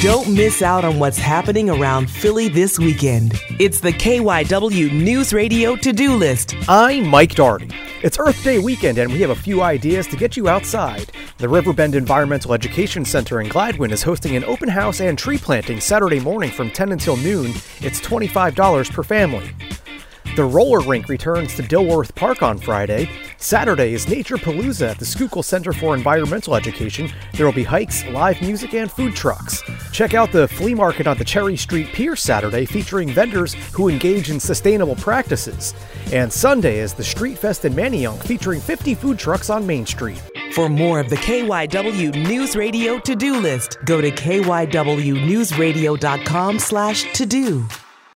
Don't miss out on what's happening around Philly this weekend. It's the KYW News Radio to do list. I'm Mike Doherty. It's Earth Day weekend, and we have a few ideas to get you outside. The Riverbend Environmental Education Center in Gladwyne is hosting an open house and tree planting Saturday morning from 10 until noon. It's $25 per family. The roller rink returns to Dilworth Park on Friday. Saturday is Nature Palooza at the Schuylkill Center for Environmental Education. There will be hikes, live music, and food trucks. Check out the flea market on the Cherry Street Pier Saturday featuring vendors who engage in sustainable practices. And Sunday is the Street Fest in Manayunk featuring 50 food trucks on Main Street. For more of the KYW News Radio to-do list, go to kywnewsradio.com slash to-do.